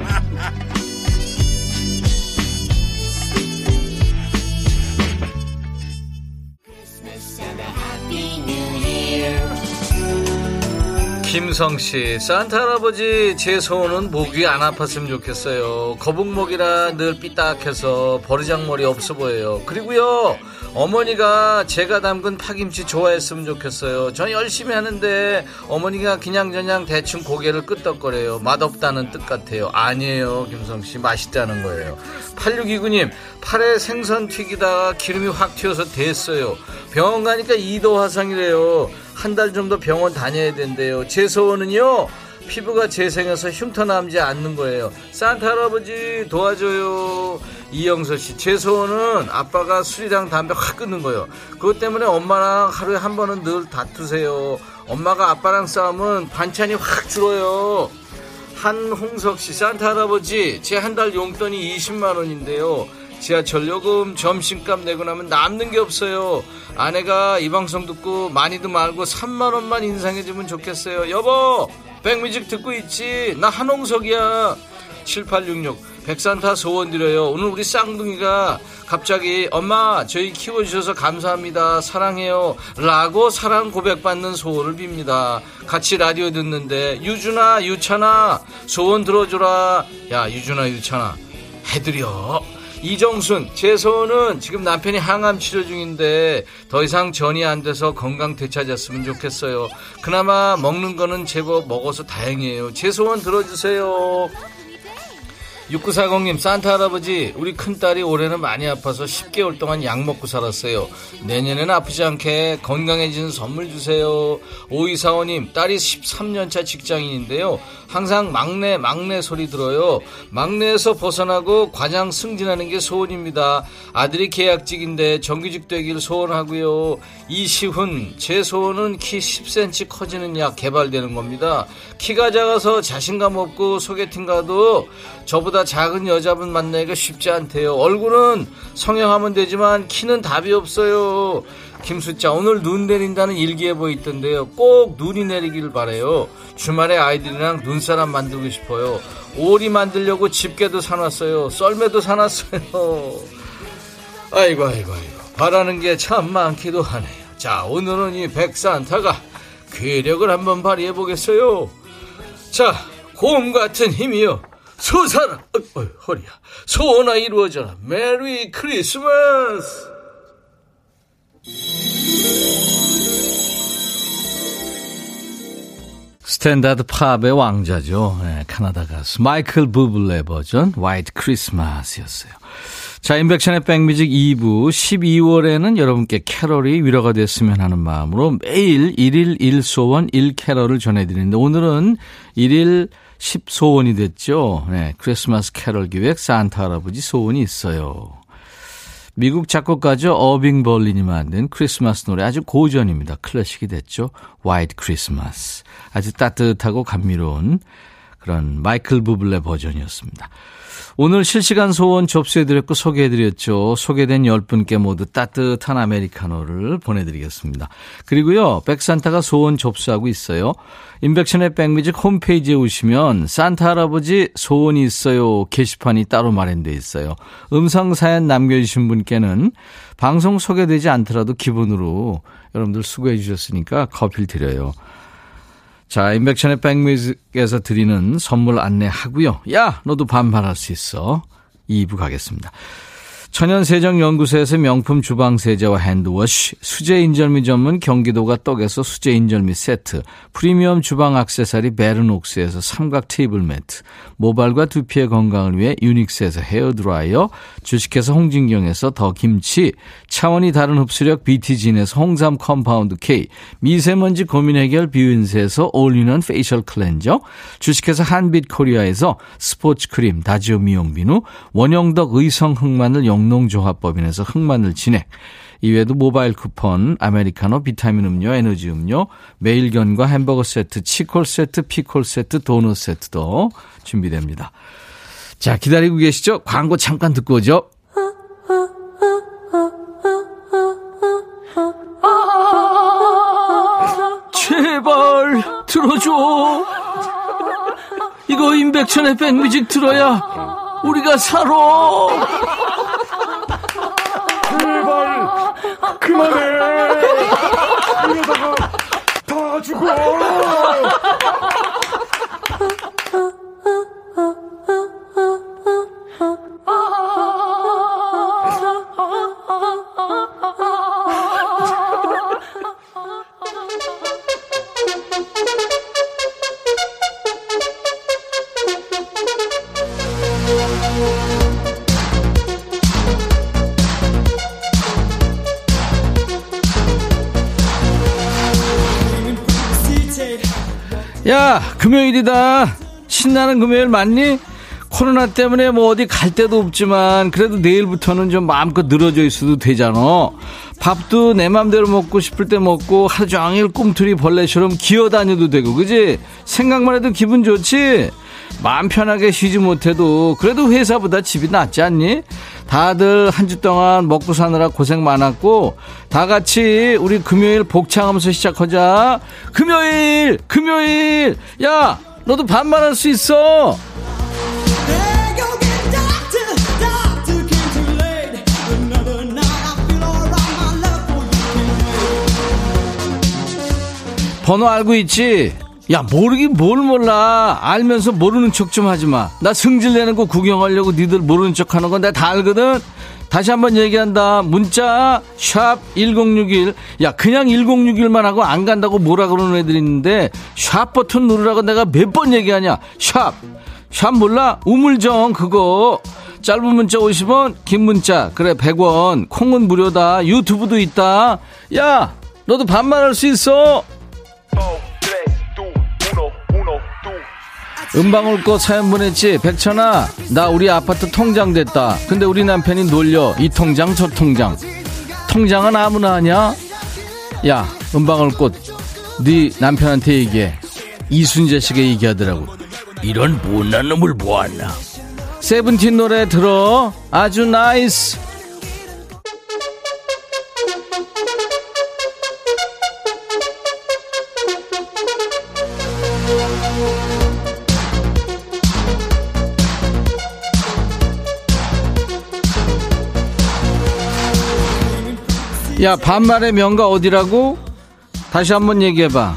김성 씨, 산타 할아버지 제 소원은 목이 안 아팠으면 좋겠어요. 거북목이라 늘 삐딱해서 버리장머리 없어 보여요. 그리고요, 어머니가 제가 담근 파김치 좋아했으면 좋겠어요. 전 열심히 하는데 어머니가 그냥저냥 대충 고개를 끄덕거려요. 맛없다는 뜻 같아요. 아니에요, 김성 씨. 맛있다는 거예요. 8629님, 팔에 생선 튀기다가 기름이 확 튀어서 됐어요. 병원 가니까 이도 화상이래요. 한 달 정도 병원 다녀야 된대요. 제 소원은요. 피부가 재생해서 흉터 남지 않는 거예요. 산타 할아버지 도와줘요. 이영서 씨, 제 소원은 아빠가 술이랑 담배 확 끊는 거예요. 그것 때문에 엄마랑 하루에 한 번은 늘 다투세요. 엄마가 아빠랑 싸우면 반찬이 확 줄어요. 한홍석 씨, 산타 할아버지, 제 한 달 용돈이 20만 원인데요. 지하철 요금, 점심값 내고 나면 남는 게 없어요. 아내가 이 방송 듣고 많이도 말고 3만 원만 인상해주면 좋겠어요. 여보, 백뮤직 듣고 있지? 나 한홍석이야. 7866 백산타 소원 드려요. 오늘 우리 쌍둥이가 갑자기 엄마 저희 키워주셔서 감사합니다. 사랑해요. 라고 사랑 고백받는 소원을 빕니다. 같이 라디오 듣는데 유준아 유찬아 소원 들어줘라. 야 유준아 유찬아 해드려. 이정순, 제 소원은 지금 남편이 항암 치료 중인데 더 이상 전이 안 돼서 건강 되찾았으면 좋겠어요. 그나마 먹는 거는 제법 먹어서 다행이에요. 제 소원 들어주세요. 6940님, 산타 할아버지, 우리 큰딸이 올해는 많이 아파서 10개월 동안 약 먹고 살았어요. 내년에는 아프지 않게 건강해지는 선물 주세요. 5245님, 딸이 13년차 직장인인데요. 항상 막내, 막내 소리 들어요. 막내에서 벗어나고 과장 승진하는 게 소원입니다. 아들이 계약직인데 정규직 되길 소원하고요. 이시훈, 제 소원은 키 10cm 커지는 약 개발되는 겁니다. 키가 작아서 자신감 없고 소개팅 가도 저보다 작은 여자분 만나기가 쉽지 않대요. 얼굴은 성형하면 되지만 키는 답이 없어요. 김수자 오늘 눈 내린다는 일기예보 있던데요. 꼭 눈이 내리길 바래요. 주말에 아이들이랑 눈사람 만들고 싶어요. 오리 만들려고 집게도 사놨어요. 썰매도 사놨어요. 아이고 아이고 아이고 바라는 게 참 많기도 하네요. 자 오늘은 이 백산타가 괴력을 한번 발휘해 보겠어요. 자, 곰 같은 힘이요. 소사라, 어, 어, 허리야. 소원아 이루어져라. 메리 크리스마스! 스탠다드 팝의 왕자죠. 네, 카나다 가수 마이클 부블레 버전 White Christmas였어요. 자, 임백천의 백뮤직 2부 12월에는 여러분께 캐럴이 위로가 됐으면 하는 마음으로 매일 1일 1소원 1캐럴을 전해드리는데 오늘은 1일 10소원이 됐죠. 네, 크리스마스 캐럴 기획 산타 할아버지 소원이 있어요. 미국 작곡가죠. 어빙 벌린이 만든 크리스마스 노래 아주 고전입니다. 클래식이 됐죠. White Christmas. 아주 따뜻하고 감미로운 그런 마이클 부블레 버전이었습니다. 오늘 실시간 소원 접수해드렸고 소개해드렸죠. 소개된 10분께 모두 따뜻한 아메리카노를 보내드리겠습니다. 그리고요, 백산타가 소원 접수하고 있어요. 인백션의 백뮤직 홈페이지에 오시면 산타 할아버지 소원이 있어요. 게시판이 따로 마련되어 있어요. 음성 사연 남겨주신 분께는 방송 소개되지 않더라도 기본으로 여러분들 수고해 주셨으니까 커피를 드려요. 자, 임백천의 백뮤직에서 드리는 선물 안내하고요. 야, 너도 반말할 수 있어. 2부 가겠습니다. 천연세정연구소에서 명품 주방세제와 핸드워시, 수제인절미 전문 경기도가 떡에서 수제인절미 세트, 프리미엄 주방 악세사리 베르녹스에서 삼각 테이블 매트, 모발과 두피의 건강을 위해 유닉스에서 헤어드라이어, 주식회사 홍진경에서 더 김치, 차원이 다른 흡수력 BT진에서 홍삼 compound K, 미세먼지 고민 해결 뷰인스에서 올리는 facial cleanser, 주식회사 한빛 코리아에서 스포츠 크림 다지오 미용 비누, 원형덕 의성 흑마늘 영 영농조합법인에서 흑마늘 진액, 이외에도 모바일 쿠폰, 아메리카노, 비타민 음료, 에너지 음료, 매일견과 햄버거 세트, 치콜 세트, 피콜 세트, 도넛 세트도 준비됩니다. 자, 기다리고 계시죠? 광고 잠깐 듣고 오죠. 제발 들어줘. 이거 임백천의 백뮤직 들어야 우리가 살아. 그만해. [laughs] 이러다가 다 죽어 야, 금요일이다. 신나는 금요일 맞니? 코로나 때문에 뭐 어디 갈 데도 없지만 그래도 내일부터는 좀 마음껏 늘어져 있어도 되잖아. 밥도 내 맘대로 먹고 싶을 때 먹고 하루 종일 꿈틀이 벌레처럼 기어 다녀도 되고 그지? 생각만 해도 기분 좋지? 마음 편하게 쉬지 못해도 그래도 회사보다 집이 낫지 않니? 다들 한 주 동안 먹고 사느라 고생 많았고 다 같이 우리 금요일 복창하면서 시작하자. 금요일, 금요일. 야, 너도 반말할 수 있어. 번호 알고 있지? 야 모르긴 뭘 몰라. 알면서 모르는 척 좀 하지마. 나 승질내는 거 구경하려고 니들 모르는 척 하는 건 내가 다 알거든. 다시 한번 얘기한다. 문자 샵 1061 야 그냥 1061만 하고 안 간다고 뭐라 그러는 애들 있는데 샵 버튼 누르라고 내가 몇 번 얘기하냐? 샵. 샵 몰라? 우물정 그거. 짧은 문자 50원 긴 문자. 그래 100원. 콩은 무료다. 유튜브도 있다. 야 너도 반말할 수 있어 은방울 거 사연 보냈지? 백천아 나 우리 아파트 통장 됐다. 근데 우리 남편이 놀려. 이 통장 저 통장. 통장은 아무나 하냐? 야 은방울 꽃 네 남편한테 얘기해. 이순재 씨가 얘기하더라고. 이런 못난 놈을 보았나? 세븐틴 노래 들어. 아주 NICE 야 반말의 명가 어디라고? 다시 한번 얘기해봐.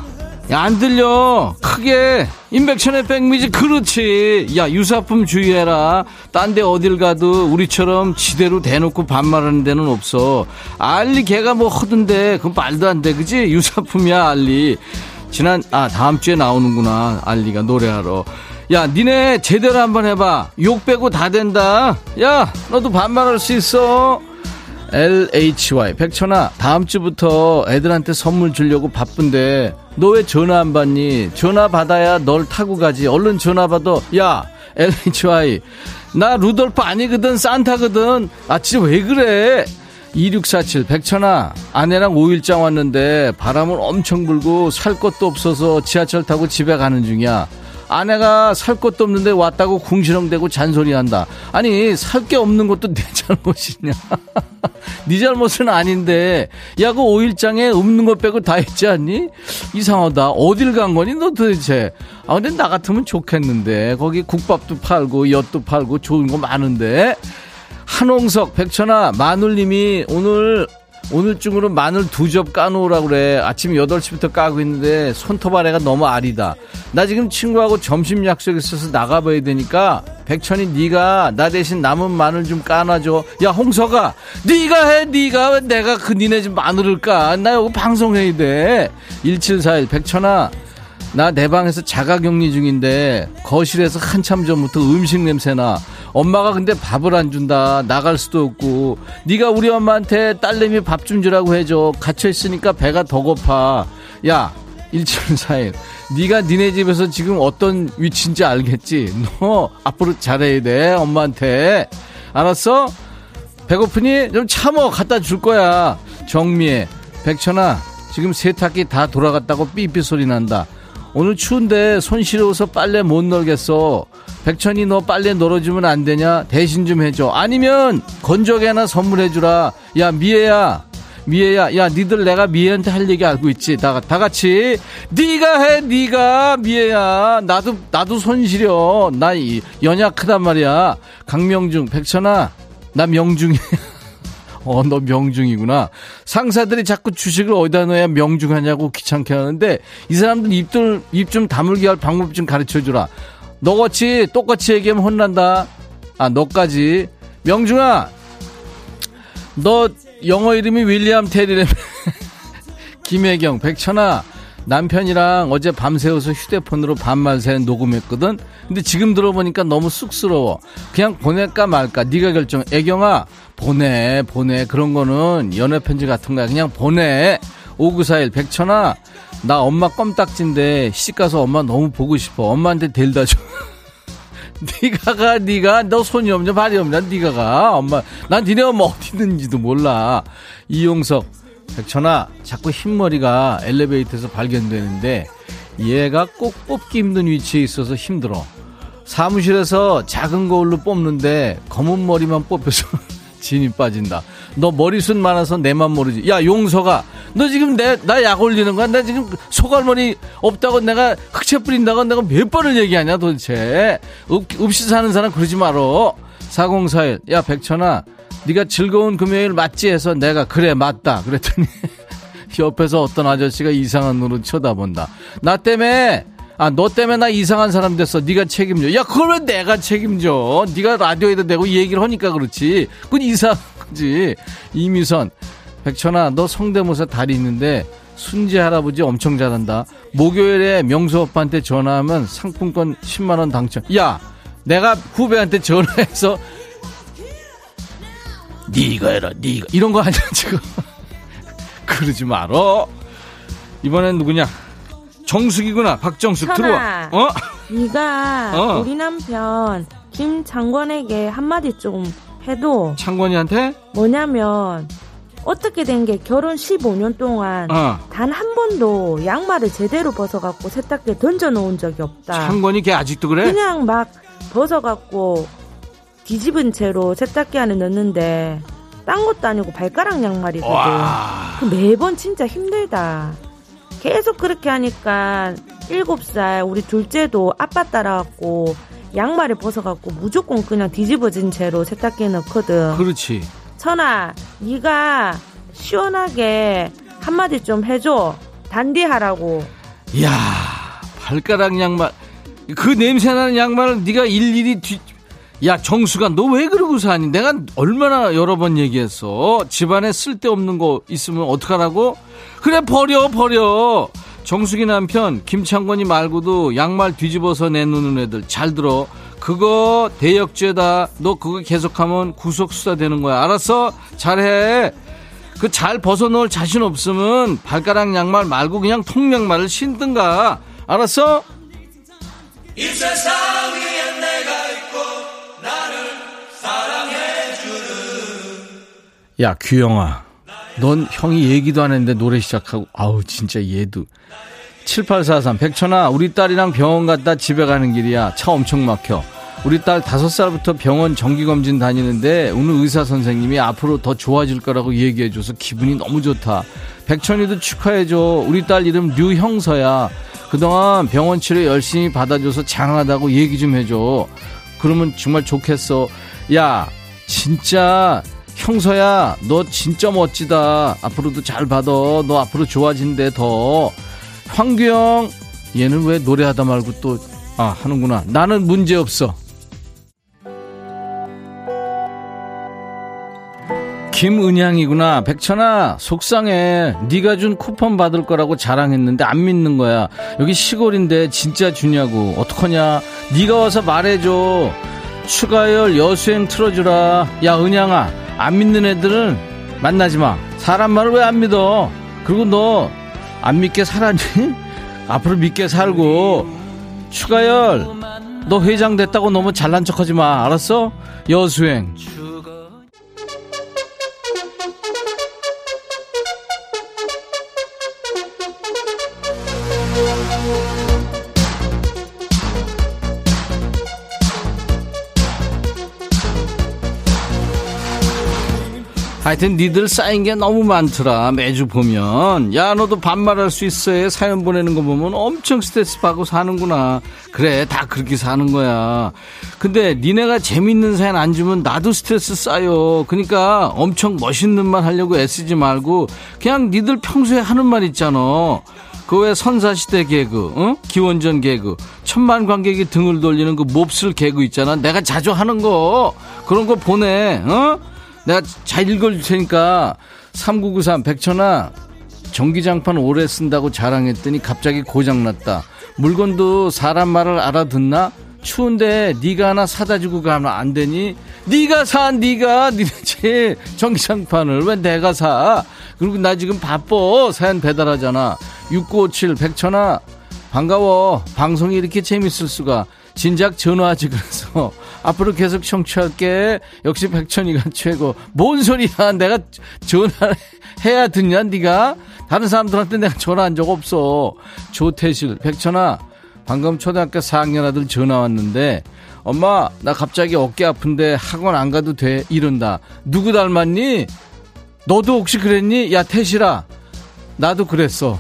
야 안 들려. 크게. 임백천의 백미지. 그렇지. 야 유사품 주의해라. 딴 데 어딜 가도 우리처럼 지대로 대놓고 반말하는 데는 없어. 알리 걔가 뭐 허던데. 그건 말도 안 돼. 그지? 유사품이야 알리. 지난 아 다음 주에 나오는구나. 알리가 노래하러. 야 니네 제대로 한번 해봐. 욕 빼고 다 된다. 야 너도 반말할 수 있어 LHY 백천아 다음 주부터 애들한테 선물 주려고 바쁜데 너 왜 전화 안 받니? 전화 받아야 널 타고 가지. 얼른 전화 받아. 야 LHY 나 루돌프 아니거든 산타거든. 아 진짜 왜 그래? 2647 백천아 아내랑 5일장 왔는데 바람은 엄청 불고 살 것도 없어서 지하철 타고 집에 가는 중이야 아내가 살 것도 없는데 왔다고 궁시렁대고 잔소리한다. 아니 살 게 없는 것도 내 [laughs] 잘못이냐? [laughs] 네 잘못은 아닌데 야그 5일장에 없는 것 빼고 다 했지 않니? 이상하다. 어딜 간 거니 너 도대체? 아 근데 나 같으면 좋겠는데 거기 국밥도 팔고 엿도 팔고 좋은 거 많은데 한홍석 백천아 마눌님이 오늘 오늘쯤으로 마늘 두 접 까놓으라고 그래. 아침 8시부터 까고 있는데 손톱 아래가 너무 아리다. 나 지금 친구하고 점심 약속 있어서 나가봐야 되니까 백천이 네가 나 대신 남은 마늘 좀 까놔줘. 야 홍석아 네가 해 네가 내가 그 니네 집 마늘을 까. 나 여기 방송해야 돼. 1741 백천아 나 내 방에서 자가격리 중인데 거실에서 한참 전부터 음식 냄새나. 엄마가 근데 밥을 안 준다. 나갈 수도 없고. 네가 우리 엄마한테 딸내미 밥 좀 주라고 해줘. 갇혀 있으니까 배가 더 고파. 야, 1741. 네가 니네 집에서 지금 어떤 위치인지 알겠지? 너 앞으로 잘해야 돼. 엄마한테. 알았어? 배고프니? 좀 참어. 갖다 줄 거야. 정미애. 백천아. 지금 세탁기 다 돌아갔다고 삐삐 소리 난다. 오늘 추운데 손 시려워서 빨래 못 널겠어. 백천이 너 빨래 널어주면 안 되냐? 대신 좀 해줘. 아니면 건조기 하나 선물해주라. 야 미애야. 미애야, 야, 니들 내가 미애한테 할 얘기 알고 있지? 다, 다 같이. 니가 해, 니가, 미애야. 나도, 나도 손 시려. 나 이, 연약하단 말이야. 강명중, 백천아, 나 명중이야. [laughs] 어, 너 명중이구나. 상사들이 자꾸 주식을 어디다 넣어야 명중하냐고 귀찮게 하는데, 이 사람들 입들, 입 좀 다물게 할 방법 좀 가르쳐 주라. 너같이, 똑같이 얘기하면 혼난다. 아, 너까지. 명중아, 너 영어 이름이 윌리엄 테리라며. [laughs] 김혜경, 백천아, 남편이랑 어제 밤새워서 휴대폰으로 반말 새 녹음했거든. 근데 지금 들어보니까 너무 쑥스러워. 그냥 보낼까 말까. 네가 결정. 애경아, 보내, 보내. 그런 거는 연애 편지 같은 거야. 그냥 보내. 5941 백천아, 나 엄마 껌딱지인데 시집 가서 엄마 너무 보고 싶어. 엄마한테 데려다 줘. [laughs] 네가 가, 네가 너 손이 없냐 발이 없냐 네가 가. 엄마 난 니네 엄마 어디 있는지도 몰라. 이용석 백천아 자꾸 흰머리가 엘리베이터에서 발견되는데 얘가 꼭 뽑기 힘든 위치에 있어서 힘들어. 사무실에서 작은 거울로 뽑는데 검은 머리만 뽑혀서 [laughs] 진이 빠진다. 너 머리숱 많아서 내만 모르지. 야 용서가 너 지금 내 나 약 올리는 거야? 나 지금 소갈머리 없다고 내가 흑채 뿌린다고 내가 몇 번을 얘기하냐 도대체. 읍, 읍시 사는 사람 그러지 말어. 4041. 야 백천아 네가 즐거운 금요일 맞지 해서 내가 그래 맞다 그랬더니 [laughs] 옆에서 어떤 아저씨가 이상한 눈으로 쳐다본다. 나 때문에 아, 너 때문에 나 이상한 사람 됐어. 네가 책임져. 야, 그걸 왜 내가 책임져? 네가 라디오에다 내고 얘기를 하니까 그렇지. 그건 이상한 거지. 이미선. 백천아, 너 성대모사 다리 있는데 순지 할아버지 엄청 잘한다. 목요일에 명수 오빠한테 전화하면 상품권 10만 원 당첨. 야, 내가 후배한테 전화해서 네가 해라, 네가 이런 거 아니야 지금. [laughs] 그러지 말어. 이번엔 누구냐? 정숙이구나. 박정숙 천아. 들어와. 어? 네가 어. 우리 남편 김 장관에게 한마디 좀 해도 창권이한테? 뭐냐면 어떻게 된 게 결혼 15년 동안 어. 단한 번도 양말을 제대로 벗어갖고 세탁기에 던져놓은 적이 없다. 창권이 걔 아직도 그래? 그냥 막 벗어갖고 뒤집은 채로 세탁기 안에 넣는데 딴 것도 아니고 발가락 양말이거든. 와. 그 매번 진짜 힘들다. 계속 그렇게 하니까 일곱 살 우리 둘째도 아빠 따라갖고 양말을 벗어갖고 무조건 그냥 뒤집어진 채로 세탁기에 넣거든. 그렇지. 천아, 네가 시원하게 한마디 좀 해줘. 단디하라고. 이야, 발가락 양말. 그 냄새나는 양말을 네가 일일이 뒤... 야, 정수가 너 왜 그러고 사니? 내가 얼마나 여러 번 얘기했어. 집안에 쓸데없는 거 있으면 어떡하라고? 그래, 버려, 버려. 정수기 남편, 김창건이 말고도 양말 뒤집어서 내놓는 애들 잘 들어. 그거 대역죄다. 너 그거 계속하면 구속수사 되는 거야. 알았어? 잘해. 그 잘 벗어놓을 자신 없으면 발가락 양말 말고 그냥 통양말을 신든가. 알았어? 야, 규영아. 넌 형이 얘기도 안 했는데 노래 시작하고, 아우, 진짜 얘도. 7843, 백천아, 우리 딸이랑 병원 갔다 집에 가는 길이야. 차 엄청 막혀. 우리 딸 다섯 살부터 병원 정기검진 다니는데 오늘 의사 선생님이 앞으로 더 좋아질 거라고 얘기해줘서 기분이 너무 좋다. 백천이도 축하해줘. 우리 딸 이름 류형서야. 그동안 병원 치료 열심히 받아줘서 장하다고 얘기 좀 해줘. 그러면 정말 좋겠어. 야, 진짜 형서야, 너 진짜 멋지다. 앞으로도 잘 받아. 너 앞으로 좋아진대 더. 황규영, 얘는 왜 노래하다 말고 또, 아, 하는구나. 나는 문제 없어. 김은양이구나. 백천아, 속상해. 네가 준 쿠폰 받을 거라고 자랑했는데 안 믿는 거야. 여기 시골인데 진짜 주냐고. 어떡하냐? 네가 와서 말해줘. 추가열 여수행 틀어주라. 야, 은양아, 안 믿는 애들은 만나지 마. 사람 말을 왜 안 믿어? 그리고 너 안 믿게 살았니? [laughs] 앞으로 믿게 살고. 추가열, 너 회장 됐다고 너무 잘난 척하지 마. 알았어? 여수행. 하여튼 니들 쌓인 게 너무 많더라 매주 보면. 야 너도 반말할 수 있어. 사연 보내는 거 보면 엄청 스트레스 받고 사는구나. 그래 다 그렇게 사는 거야. 근데 니네가 재밌는 사연 안 주면 나도 스트레스 쌓여. 그러니까 엄청 멋있는 말 하려고 애쓰지 말고 그냥 니들 평소에 하는 말 있잖아. 그왜 선사시대 개그, 어? 기원전 개그, 천만 관객이 등을 돌리는 그 몹쓸 개그 있잖아. 내가 자주 하는 거, 그런 거 보내, 어? 내가 잘 읽어줄 테니까 3993 백천아 전기장판 오래 쓴다고 자랑했더니 갑자기 고장났다 물건도 사람 말을 알아듣나 추운데 네가 하나 사다 주고 가면 안 되니 네가 사 네가 니네 전기장판을 왜 내가 사 그리고 나 지금 바빠. 사연 배달하잖아. 6957 백천아 반가워. 방송이 이렇게 재밌을 수가. 진작 전화하지 그래서 앞으로 계속 청취할게. 역시 백천이가 [laughs] 최고. 뭔 소리야? 내가 전화를 해야 듣냐 네가? 다른 사람들한테 내가 전화한 적 없어. 조태실 백천아 방금 초등학교 4학년 아들 전화 왔는데 엄마 나 갑자기 어깨 아픈데 학원 안 가도 돼 이런다. 누구 닮았니? 너도 혹시 그랬니? 야 태실아 나도 그랬어.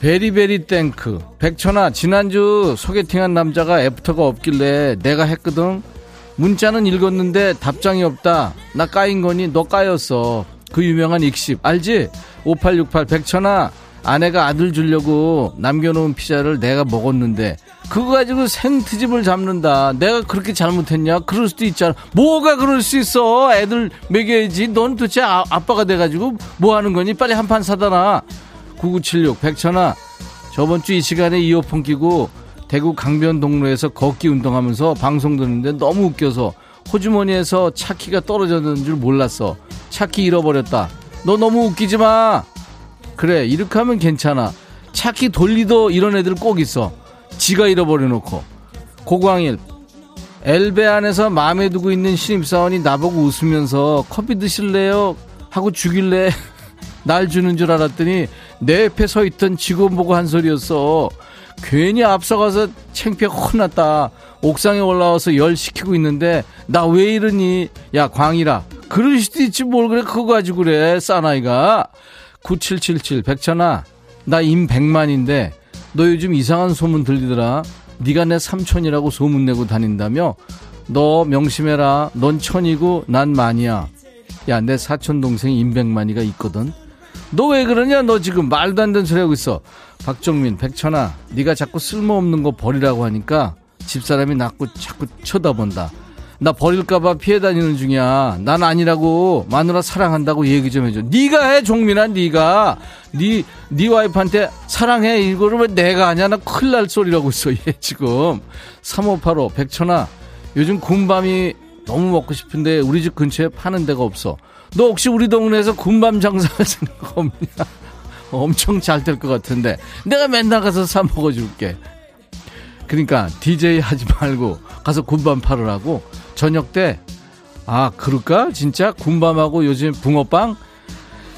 very very thank. 백천아 지난주 소개팅한 남자가 애프터가 없길래 내가 했거든. 문자는 읽었는데 답장이 없다. 나 까인 거니 너 까였어. 그 유명한 읽씹. 알지? 5868 백천아 아내가 아들 주려고 남겨놓은 피자를 내가 먹었는데 그거 가지고 생트집을 잡는다. 내가 그렇게 잘못했냐? 그럴 수도 있잖아. 뭐가 그럴 수 있어? 애들 먹여야지. 넌 도대체 아, 아빠가 돼가지고 뭐 하는 거니? 빨리 한 판 사다 놔 9976 백천아 저번 주 이 시간에 이어폰 끼고 대구 강변동로에서 걷기 운동하면서 방송 듣는데 너무 웃겨서 호주머니에서 차키가 떨어졌는 줄 몰랐어. 차키 잃어버렸다. 너 너무 웃기지 마. 그래 이렇게 하면 괜찮아. 차키 돌리도 이런 애들 꼭 있어. 지가 잃어버려놓고. 고광일 엘베 안에서 마음에 두고 있는 신입사원이 나보고 웃으면서 커피 드실래요? 하고 주길래 [laughs] 날 주는 줄 알았더니 내 옆에 서 있던 직원 보고 한 소리였어. 괜히 앞서가서 창피해 혼났다. 옥상에 올라와서 열 식히고 있는데 나 왜 이러니? 야 광이라 그럴 수도 있지 뭘 그래 그거 가지고 그래 싸나이가 9777 백천아 나 임백만인데 너 요즘 이상한 소문 들리더라. 네가 내 삼촌이라고 소문 내고 다닌다며? 너 명심해라. 넌 천이고 난 만이야. 야 내 사촌 동생 임백만이가 있거든. 너 왜 그러냐? 너 지금 말도 안 되는 소리 하고 있어. 박정민, 백천아, 네가 자꾸 쓸모없는 거 버리라고 하니까 집사람이 나꾸 자꾸 쳐다본다. 나 버릴까봐 피해 다니는 중이야. 난 아니라고 마누라 사랑한다고 얘기 좀 해줘. 네가 해, 종민아, 네가. 네, 네 와이프한테 사랑해 이거를 왜 내가 하냐? 나 큰일 날 소리라고 있어, 얘 지금. 3585 백천아, 요즘 군밤이 너무 먹고 싶은데 우리 집 근처에 파는 데가 없어. 너 혹시 우리 동네에서 군밤 생각 없냐? 엄청 잘 될 것 같은데. 내가 맨날 가서 사 먹어줄게. 그러니까 DJ 하지 말고 가서 군밤 팔으라고 저녁 때 아 그럴까? 진짜? 군밤하고 요즘 붕어빵?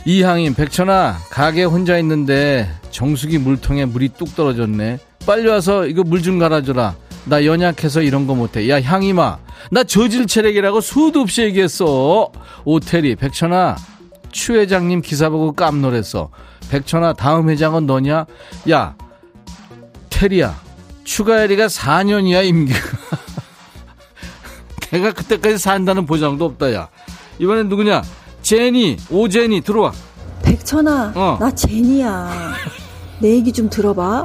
이항인 백천아 가게 혼자 있는데 정수기 물통에 물이 뚝 떨어졌네. 빨리 와서 이거 물 좀 갈아줘라 나 연약해서 이런 거 못해. 야 향이마. 나 저질 체력이라고 수도 없이 얘기했어. 오태리 백천아 추 회장님 기사 보고 깜놀했어. 백천아 다음 회장은 너냐? 야 테리야 추가열이가 4년이야 임기가 [laughs] 내가 그때까지 산다는 보장도 없다 야. 이번엔 누구냐? 제니 오제니 들어와. 백천아, 어. 나 제니야. [laughs] 내 얘기 좀 들어봐.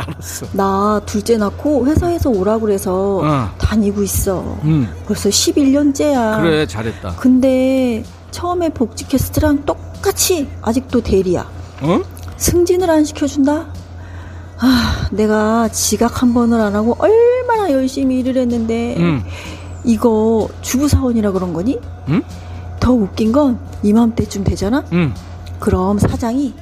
나 둘째 낳고 회사에서 오라 그래서 어. 다니고 있어. 음 벌써 11년째야. 그래 잘했다 근데 처음에 복지 캐스 트랑 똑같이 아직도 대리야. 어? 승진을 안 시켜준다? 아, 내가 지각 한 번을 안 하고 얼마나 열심히 일을 했는데 음. 이거 주부사원이라 그런 거니? 응? 더 웃긴 건 이맘때쯤 되잖아? 음 그럼 사장이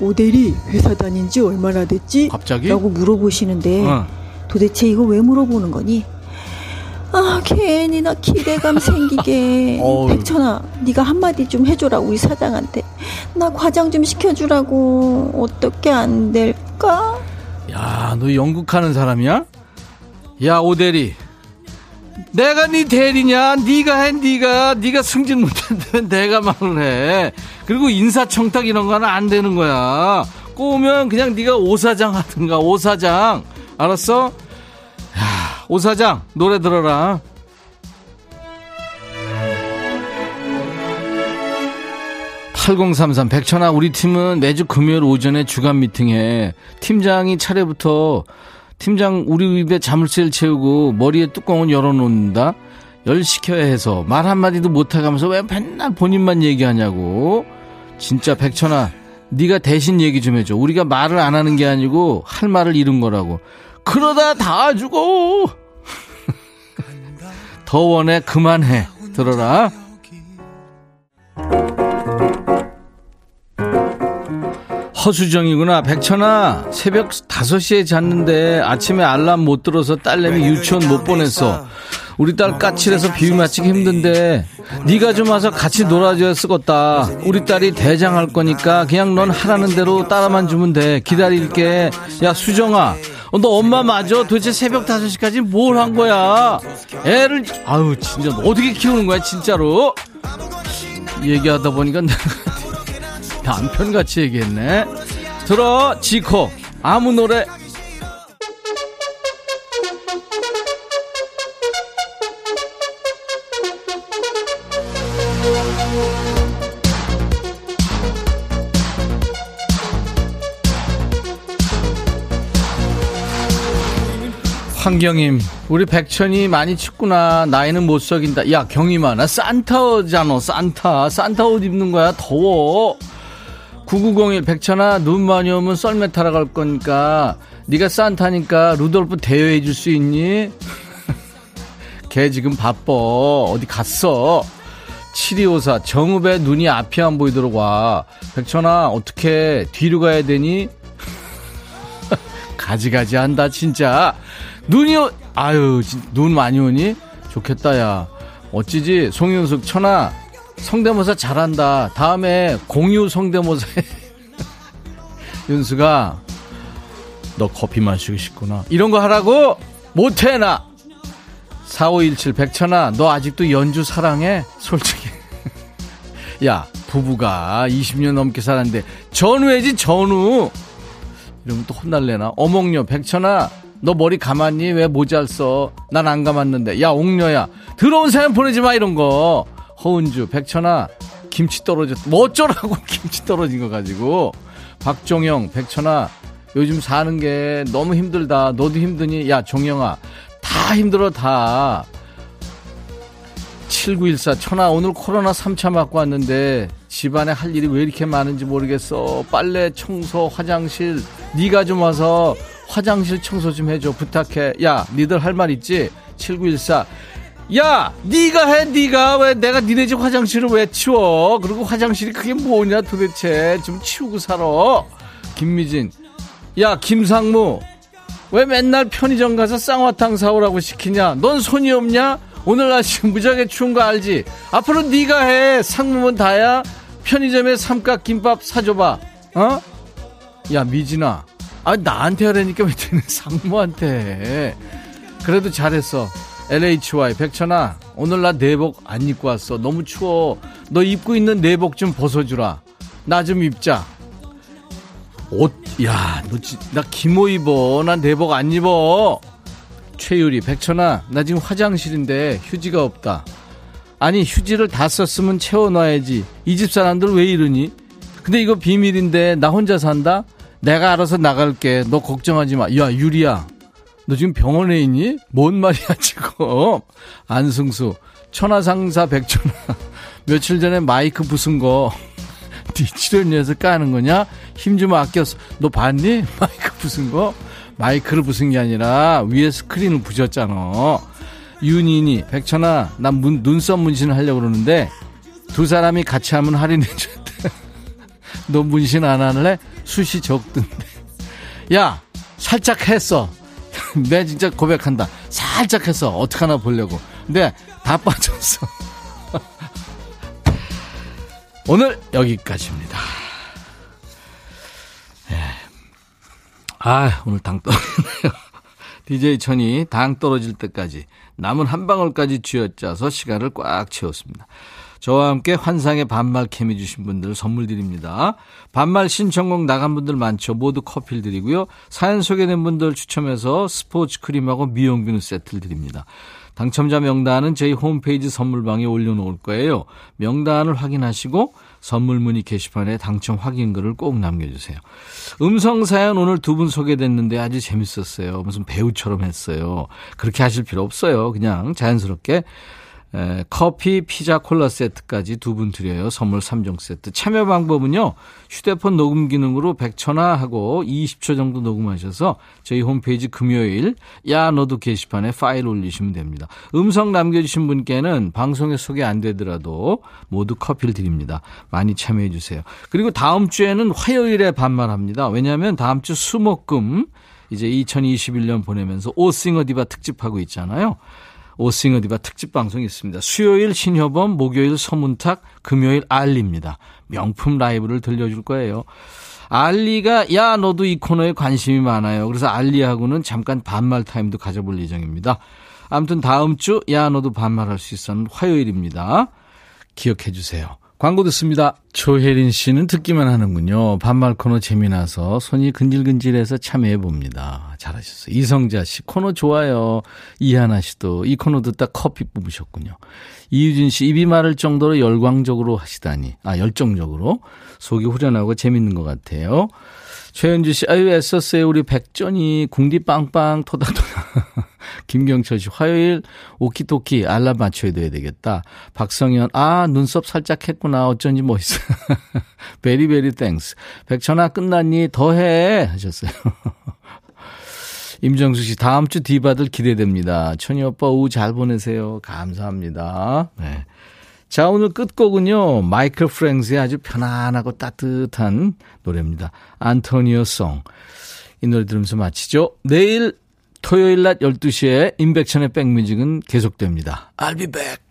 오대리 회사 다닌 지 얼마나 됐지? 갑자기? 라고 물어보시는데 어. 도대체 이거 왜 물어보는 거니? 아 괜히 나 기대감 생기게. [laughs] 백천아 네가 한마디 좀 해줘라 우리 사장한테 나 과장 좀 시켜주라고 어떻게 안 될까? 야, 너 영국 하는 사람이야? 야, 오대리. 내가 네 대리냐? 네가 해, 네가. 네가 승진 못했는데 내가 말을 해. 그리고 인사청탁 이런 거는 안 되는 거야. 꼬우면 그냥 네가 오사장 하든가, 오사장. 알았어? 야, 오사장, 노래 들어라. (8033) 백천아 우리 팀은 매주 금요일 오전에 주간 미팅해 팀장이 차례부터 팀장 우리 입에 자물쇠를 채우고 머리에 뚜껑을 열어놓는다. 열 시켜야 해서 말 한마디도 못해가면서 왜 맨날 본인만 얘기하냐고. 진짜 백천아 네가 대신 얘기 좀 해줘. 우리가 말을 안 하는 게 아니고 할 말을 잃은 거라고. 그러다 다 죽어. [laughs] 더 원해 그만해. 들어라 허수정이구나. 백천아, 새벽 5시에 잤는데 아침에 알람 못 들어서 딸내미 유치원 못 보냈어. 우리 딸 까칠해서 비위 맞추기 힘든데 네가 좀 와서 같이 놀아줘야 쓰겄다. 우리 딸이 대장할 거니까 그냥 넌 하라는 대로 따라만 주면 돼. 기다릴게. 야 수정아, 어, 너 엄마 맞아? 도대체 새벽 5시까지 뭘 한 거야? 애를 아유 진짜 어떻게 키우는 거야 진짜로? 얘기하다 보니까 내가 남편같이 얘기했네. 들어 지코 아무 노래 황경임, 우리 백천이 많이 춥구나. 나이는 못 속인다. 야, 경임아, 나 산타잖아, 산타. 산타 옷 입는 거야. 더워. 9901, 백천아, 눈 많이 오면 썰매 타러 갈 거니까, 네가 산타니까 루돌프 대여해 줄 수 있니? [laughs] 걔 지금 바빠. 어디 갔어? 7254, 정읍에 눈이 앞이 안 보이도록 와. 백천아, 어떻게 뒤로 가야 되니? [laughs] 가지가지 한다, 진짜. 눈이, 오, 아유, 눈 많이 오니? 좋겠다, 야. 어찌지? 송윤숙, 천아, 성대모사 잘한다. 다음에 공유 성대모사 해. [laughs] 윤수가, 너 커피 마시고 싶구나. 이런 거 하라고? 못해, 나! 4517 백천아, 너 아직도 연주 사랑해? 솔직히. [laughs] 야, 부부가 20년 넘게 살았는데, 전우해지, 전우! 이러면 또 혼날래나? 어몽녀, 백천아, 너 머리 감았니? 왜 모자 써? 난 안 감았는데. 야, 옥녀야. 들어온 사연 보내지 마, 이런 거. 허은주, 백천아, 김치 떨어졌, 뭐 어쩌라고 [laughs] 김치 떨어진 거 가지고. 박종영, 백천아, 요즘 사는 게 너무 힘들다. 너도 힘드니? 야, 종영아. 다 힘들어, 다. 7914, 천아, 오늘 코로나 3차 맞고 왔는데, 집안에 할 일이 왜 이렇게 많은지 모르겠어. 빨래, 청소, 화장실. 네가 좀 와서 화장실 청소 좀 해줘 부탁해 야 니들 할 말 있지 7914 야, 네가 해, 네가 왜 내가 니네 집 화장실을 왜 치워? 그리고 화장실이 그게 뭐냐 도대체 좀 치우고 살아. 김미진, 야 김상무, 왜 맨날 편의점 가서 쌍화탕 사오라고 시키냐? 넌 손이 없냐? 오늘 날씨 무지하게 추운 거 알지? 앞으로 네가 해. 상무면 다야. 편의점에 삼각김밥 사줘봐. 어? 야 미진아, 아, 나한테 하라니까 왜 되는 상무한테. 그래도 잘했어. LHY, 백천아, 오늘 나 내복 안 입고 왔어. 너무 추워. 너 입고 있는 내복 좀 벗어주라. 나 좀 입자. 옷, 야, 너, 나 기모 입어. 난 내복 안 입어. 최유리, 백천아, 나 지금 화장실인데 휴지가 없다. 아니, 휴지를 다 썼으면 채워놔야지. 이 집 사람들 왜 이러니? 근데 이거 비밀인데, 나 혼자 산다? 내가 알아서 나갈게. 너 걱정하지 마. 야, 유리야. 너 지금 병원에 있니? 뭔 말이야, 지금. 안승수. 천하상사 백천하. 며칠 전에 마이크 부순 거. [laughs] 네 출연료에서 까는 거냐? 힘 좀 아꼈어. 너 봤니? [laughs] 마이크 부순 거? 마이크를 부순 게 아니라 위에 스크린을 부셨잖아. 윤인이, 백천아, 난 문, 눈썹 문신을 하려고 그러는데 두 사람이 같이 하면 할인해줬대. [laughs] 너 문신 안 할래? 숱이 적던데. 야, 살짝 했어. [laughs] 내 진짜 고백한다. 살짝 했어. 어떡하나 보려고. 근데 다 빠졌어. [laughs] 오늘 여기까지입니다. 예. 아, 오늘 당 떨어지네요. [laughs] DJ 천이 당 떨어질 때까지 남은 한 방울까지 쥐어짜서 시간을 꽉 채웠습니다. 저와 함께 환상의 반말 케미 주신 분들 선물 드립니다. 반말 신청곡 나간 분들 많죠. 모두 커피를 드리고요. 사연 소개된 분들 추첨해서 스포츠 크림하고 미용 비누 세트를 드립니다. 당첨자 명단은 저희 홈페이지 선물방에 올려놓을 거예요. 명단을 확인하시고 선물 문의 게시판에 당첨 확인글을 꼭 남겨주세요. 음성 사연 오늘 두 분 소개됐는데 아주 재밌었어요. 무슨 배우처럼 했어요. 그렇게 하실 필요 없어요. 그냥 자연스럽게 에, 커피, 피자, 콜라 세트까지 두 분 드려요. 선물 3종 세트. 참여 방법은요. 휴대폰 녹음 기능으로 100초나 하고 20초 정도 녹음하셔서 저희 홈페이지 금요일 야 너도 게시판에 파일 올리시면 됩니다. 음성 남겨주신 분께는 방송에 소개 안 되더라도 모두 커피를 드립니다. 많이 참여해 주세요. 그리고 다음 주에는 화요일에 반말합니다. 왜냐하면 다음 주 수목금 이제 2021년 보내면서 오싱어 디바 특집하고 있잖아요. 오싱어 디바 특집 방송이 있습니다. 수요일 신효범, 목요일 서문탁, 금요일 알리입니다. 명품 라이브를 들려줄 거예요. 알리가 야 너도 이 코너에 관심이 많아요. 그래서 알리하고는 잠깐 반말 타임도 가져볼 예정입니다. 아무튼 다음 주 야 너도 반말할 수 있어는 화요일입니다. 기억해 주세요. 광고 듣습니다. 조혜린 씨는 듣기만 하는군요. 반말 코너 재미나서 손이 근질근질해서 참여해 봅니다. 잘하셨어요. 이성자 씨 코너 좋아요. 이하나 씨도 이 코너 듣다 커피 뽑으셨군요. 이유진 씨 입이 마를 정도로 열광적으로 하시다니. 아 열정적으로 속이 후련하고 재밌는 것 같아요. 최현주 씨, 아유, 애썼어요. 우리 백천이 궁디 빵빵 토닥토닥. [laughs] 김경철 씨, 화요일 오키토키 알람 맞춰야 되겠다. 박성현, 아, 눈썹 살짝 했구나. 어쩐지 멋있어. very very thanks. 백천아, 끝났니? 더 해. 하셨어요. [laughs] 임정수 씨, 다음 주 디바들 기대됩니다. 천희 오빠 오후 잘 보내세요. 감사합니다. 네. 자, 오늘 끝곡은요, 마이클 프랭스의 아주 편안하고 따뜻한 노래입니다. 안토니오 송. 이 노래 들으면서 마치죠. 내일 토요일 낮 12시에 인백션의 백뮤직은 계속됩니다. I'll be back.